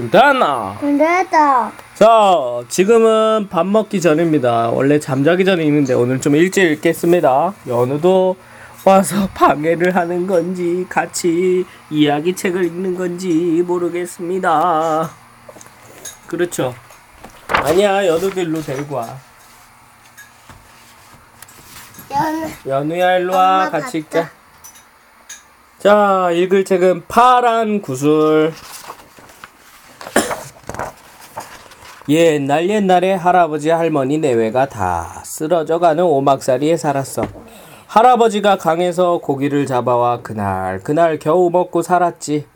김다나. 근데다 자, 지금은 밥 먹기 전입니다. 원래 잠자기 전에 있는데 오늘 좀 일찍 읽겠습니다. 연우도 와서 방해를 하는 건지 같이 이야기 책을 읽는 건지 모르겠습니다. 그렇죠. 아니야, 연우도 일로 데리고 와. 연 연우야, 일로 와. 엄마 같이. 읽자. 자, 읽을 책은 파란 구슬. 옛날 옛날에 할아버지 할머니 내외가 다 쓰러져가는 오막살이에 살았어. 할아버지가 강에서 고기를 잡아와 그날 그날 겨우 먹고 살았지.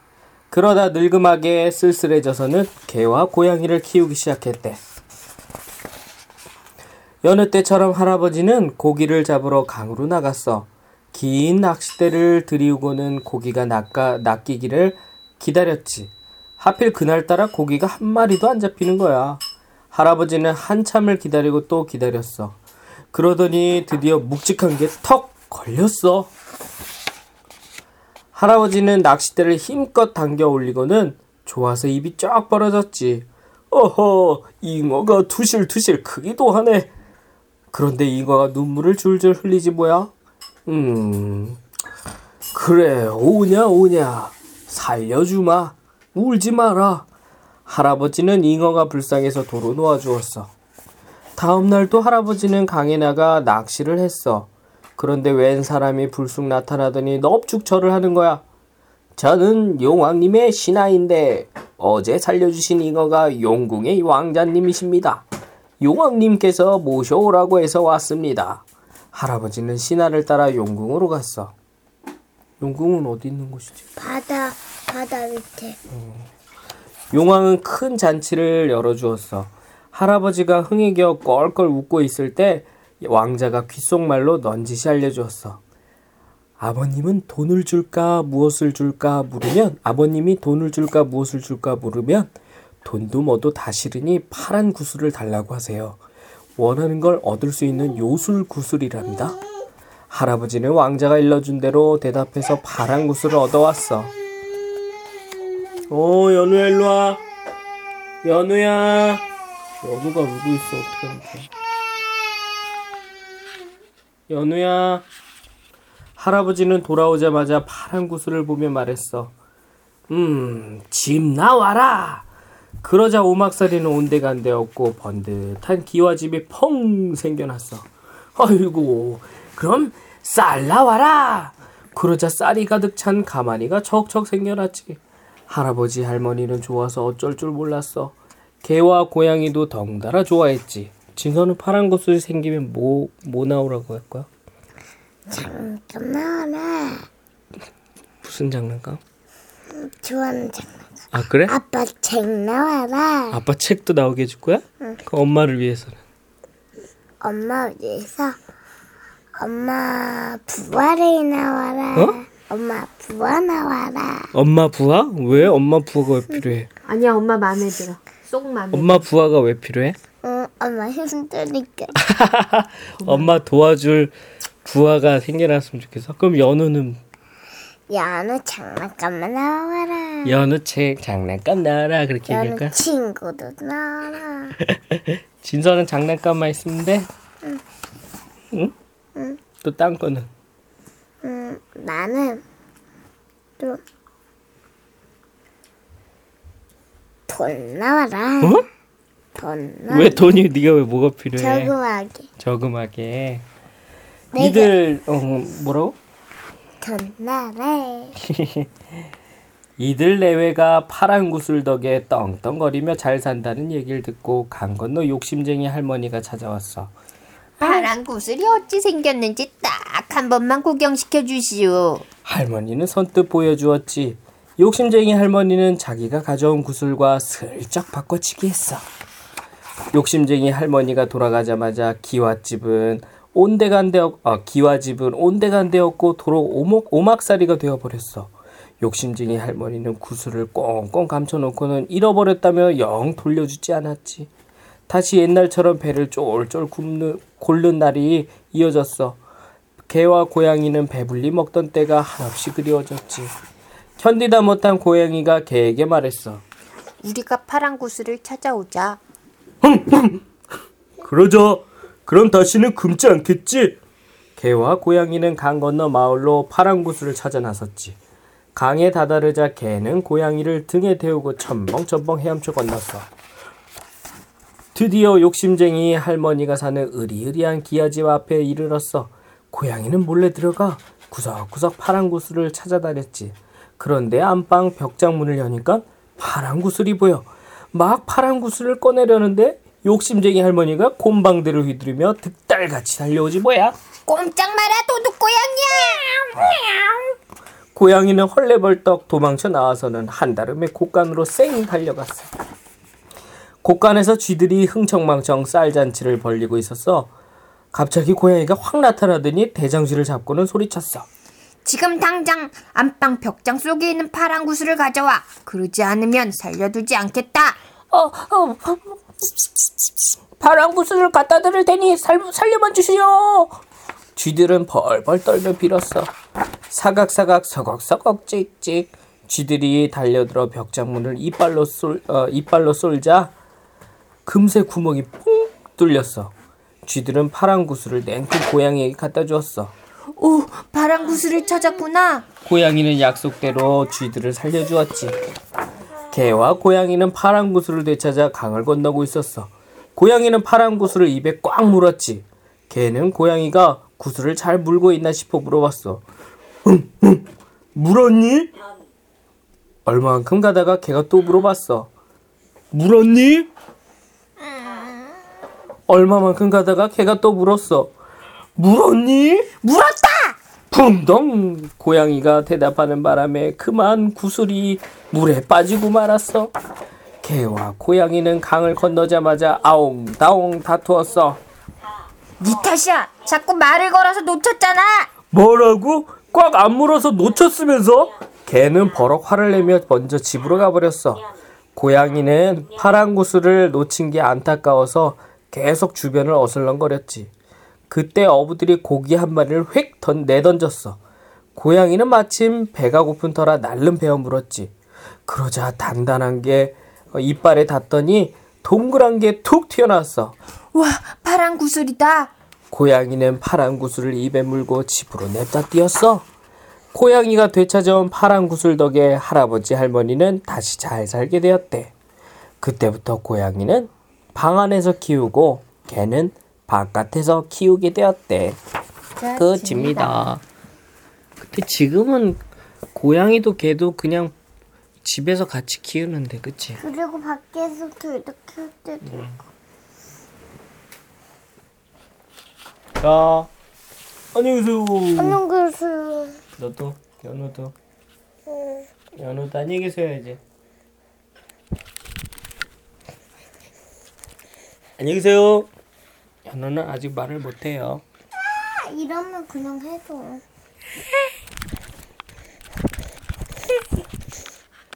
그러다 늙음하게 쓸쓸해져서는 개와 고양이를 키우기 시작했대. 여느 때처럼 할아버지는 고기를 잡으러 강으로 나갔어. 긴 낚싯대를 들이우고는 고기가 낚아, 낚이기를 기다렸지. 하필 그날따라 고기가 한 마리도 안 잡히는 거야. 할아버지는 한참을 기다리고 또 기다렸어. 그러더니 드디어 묵직한 게 턱 걸렸어. 할아버지는 낚싯대를 힘껏 당겨 올리고는 좋아서 입이 쫙 벌어졌지. 어허, 잉어가 투실투실 크기도 하네. 그런데 잉어가 눈물을 줄줄 흘리지 뭐야? 음, 그래, 오냐, 오냐. 살려주마. 울지 마라. 할아버지는 잉어가 불쌍해서 도로 놓아주었어. 다음날 또 할아버지는 강에 나가 낚시를 했어. 그런데 웬 사람이 불쑥 나타나더니 넙죽 절을 하는 거야. 저는 용왕님의 신하인데 어제 살려주신 잉어가 용궁의 왕자님이십니다. 용왕님께서 모셔오라고 해서 왔습니다. 할아버지는 신하를 따라 용궁으로 갔어. 용궁은 어디 있는 곳이지? 바다 바다 밑에 용왕은 큰 잔치를 열어주었어. 할아버지가 흥에 겨워 껄껄 웃고 있을 때 왕자가 귓속말로 넌지시 알려주었어. 아버님은 돈을 줄까 무엇을 줄까 물으면 아버님이 돈을 줄까 무엇을 줄까 물으면 돈도 뭐도 다 싫으니 파란 구슬을 달라고 하세요. 원하는 걸 얻을 수 있는 요술 구슬이랍니다. 할아버지는 왕자가 일러준 대로 대답해서 파란 구슬을 얻어왔어. 어, 연우야, 일로 와. 연우야. 연우가 울고 있어, 어떻게 하면 돼? 연우야. 할아버지는 돌아오자마자 파란 구슬을 보며 말했어. 음, 집 나와라! 그러자 오막살이는 온데간데 없고 번듯한 기와집이 펑 생겨났어. 아이고, 그럼 쌀 나와라! 그러자 쌀이 가득 찬 가마니가 척척 생겨났지. 할아버지 할머니는 좋아서 어쩔 줄 몰랐어. 개와 고양이도 덩달아 좋아했지. 진서는 파란 구슬이 생기면 뭐, 뭐 나오라고 할 거야? 잠깐 나와라 무슨 장난감? 좋아하는 장난 아, 그래? 아빠 책 나와라 아빠 책도 나오게 해줄 거야? 그 엄마를 위해서는. 엄마 위해서 엄마 부활이 나와라 어? 엄마 부활 나와라 엄마 부하? 왜? 엄마 부하가 왜 필요해? 아니야 엄마 마음에 들어. 쏙 마음에. 들어. 엄마 부하가 왜 필요해? 응 엄마 힘드니까 엄마 도와줄 부하가 생겨났으면 좋겠어. 그럼 연우는 연우 장난감만 나와라 연우 책 장난감 나와라 그렇게 연우 얘기할까? 친구도 나와라 진서는 장난감만 있으면 돼? 응? 또딴 거는? 음, 나는 또돈 나와라. 어? 돈 나와라. 왜 돈이 네가 왜 뭐가 필요해? 저금하게. 저금하게. 내가- 이들 어 뭐라고? 돈 나래. 이들 내외가 파란 구슬 덕에 떵떵거리며 잘 산다는 얘기를 듣고 강 건너 욕심쟁이 할머니가 찾아왔어. 파란 구슬이 어찌 생겼는지 딱 한 번만 구경시켜 주시오. 할머니는 선뜻 보여주었지. 욕심쟁이 할머니는 자기가 가져온 구슬과 슬쩍 바꿔치기 했어. 욕심쟁이 할머니가 돌아가자마자 기와집은 온데간데 없, 아, 기와집은 온데간데 없고 도로 오목, 오막살이가 되어버렸어. 욕심쟁이 할머니는 구슬을 꽁꽁 감춰놓고는 잃어버렸다며 영 돌려주지 않았지. 다시 옛날처럼 배를 쫄쫄 굽는, 고른 날이 이어졌어. 개와 고양이는 배불리 먹던 때가 한없이 그리워졌지. 견디다 못한 고양이가 개에게 말했어. 우리가 파란 구슬을 찾아오자. 그러자. 그럼 다시는 굶지 않겠지? 개와 고양이는 강 건너 마을로 파란 구슬을 찾아 나섰지. 강에 다다르자 개는 고양이를 등에 태우고 첨벙첨벙 헤엄쳐 건넜어. 드디어 욕심쟁이 할머니가 사는 으리으리한 기아집 앞에 이르렀어. 고양이는 몰래 들어가 구석구석 파란 구슬을 찾아다녔지. 그런데 안방 벽장문을 여니까 파란 구슬이 보여. 막 파란 구슬을 꺼내려는데 욕심쟁이 할머니가 곰방대를 휘두르며 득달같이 달려오지 뭐야. 꼼짝 마라 도둑 고양이야. 고양이는 헐레벌떡 도망쳐 나와서는 한다름에 곳간으로 쌩 달려갔어. 곳간에서 쥐들이 흥청망청 쌀잔치를 벌리고 있었어. 갑자기 고양이가 확 나타나더니 대장쥐를 잡고는 소리쳤어. 지금 당장 안방 벽장 속에 있는 파란 구슬을 가져와. 그러지 않으면 살려두지 않겠다. 어, 어, 파란 구슬을 갖다 드릴 테니 살, 살려만 주시오. 쥐들은 벌벌 떨며 빌었어. 사각사각 서걱서걱 찍찍. 쥐들이 달려들어 벽장문을 이빨로 쏠, 어, 이빨로 쏠자 금세 구멍이 퐁 뚫렸어. 쥐들은 파란 구슬을 냉큼 고양이에게 갖다 주었어. 오, 파란 구슬을 찾았구나. 고양이는 약속대로 쥐들을 살려주었지. 개와 고양이는 파란 구슬을 되찾아 강을 건너고 있었어. 고양이는 파란 구슬을 입에 꽉 물었지. 개는 고양이가 구슬을 잘 물고 있나 싶어 물어봤어. 응, 응, 물었니? 얼마만큼 가다가 개가 또 물어봤어. 물었니? 얼마만큼 가다가 개가 또 물었어. 물었니? 물었다. 붕덩 고양이가 대답하는 바람에 그만 구슬이 물에 빠지고 말았어. 개와 고양이는 강을 건너자마자 아웅다웅 다투었어. 네 탓이야. 자꾸 말을 걸어서 놓쳤잖아. 뭐라고? 꽉 안 물어서 놓쳤으면서? 개는 버럭 화를 내며 먼저 집으로 가버렸어. 고양이는 파란 구슬을 놓친 게 안타까워서 계속 주변을 어슬렁거렸지. 그때 어부들이 고기 한 마리를 휙 던, 내던졌어. 고양이는 마침 배가 고픈 터라 날름 베어 물었지. 그러자 단단한 게 어, 이빨에 닿더니 동그란 게 툭 튀어나왔어. 와, 파란 구슬이다. 고양이는 파란 구슬을 입에 물고 집으로 냅다 뛰었어. 고양이가 되찾아온 파란 구슬 덕에 할아버지 할머니는 다시 잘 살게 되었대. 그때부터 고양이는 방 안에서 키우고 개는 바깥에서 키우게 되었대. 끝입니다. 근데 지금은 고양이도 개도 그냥 집에서 같이 키우는데, 그치? 그리고 밖에서 둘도 키울 때도 있고. 자, 안녕히 계세요. 안녕 그수. 너도, 연우도. 연우도 안녕히 계세요야지. 안녕히 계세요. 연우는 아직 말을 못해요. 이러면 그냥 해도.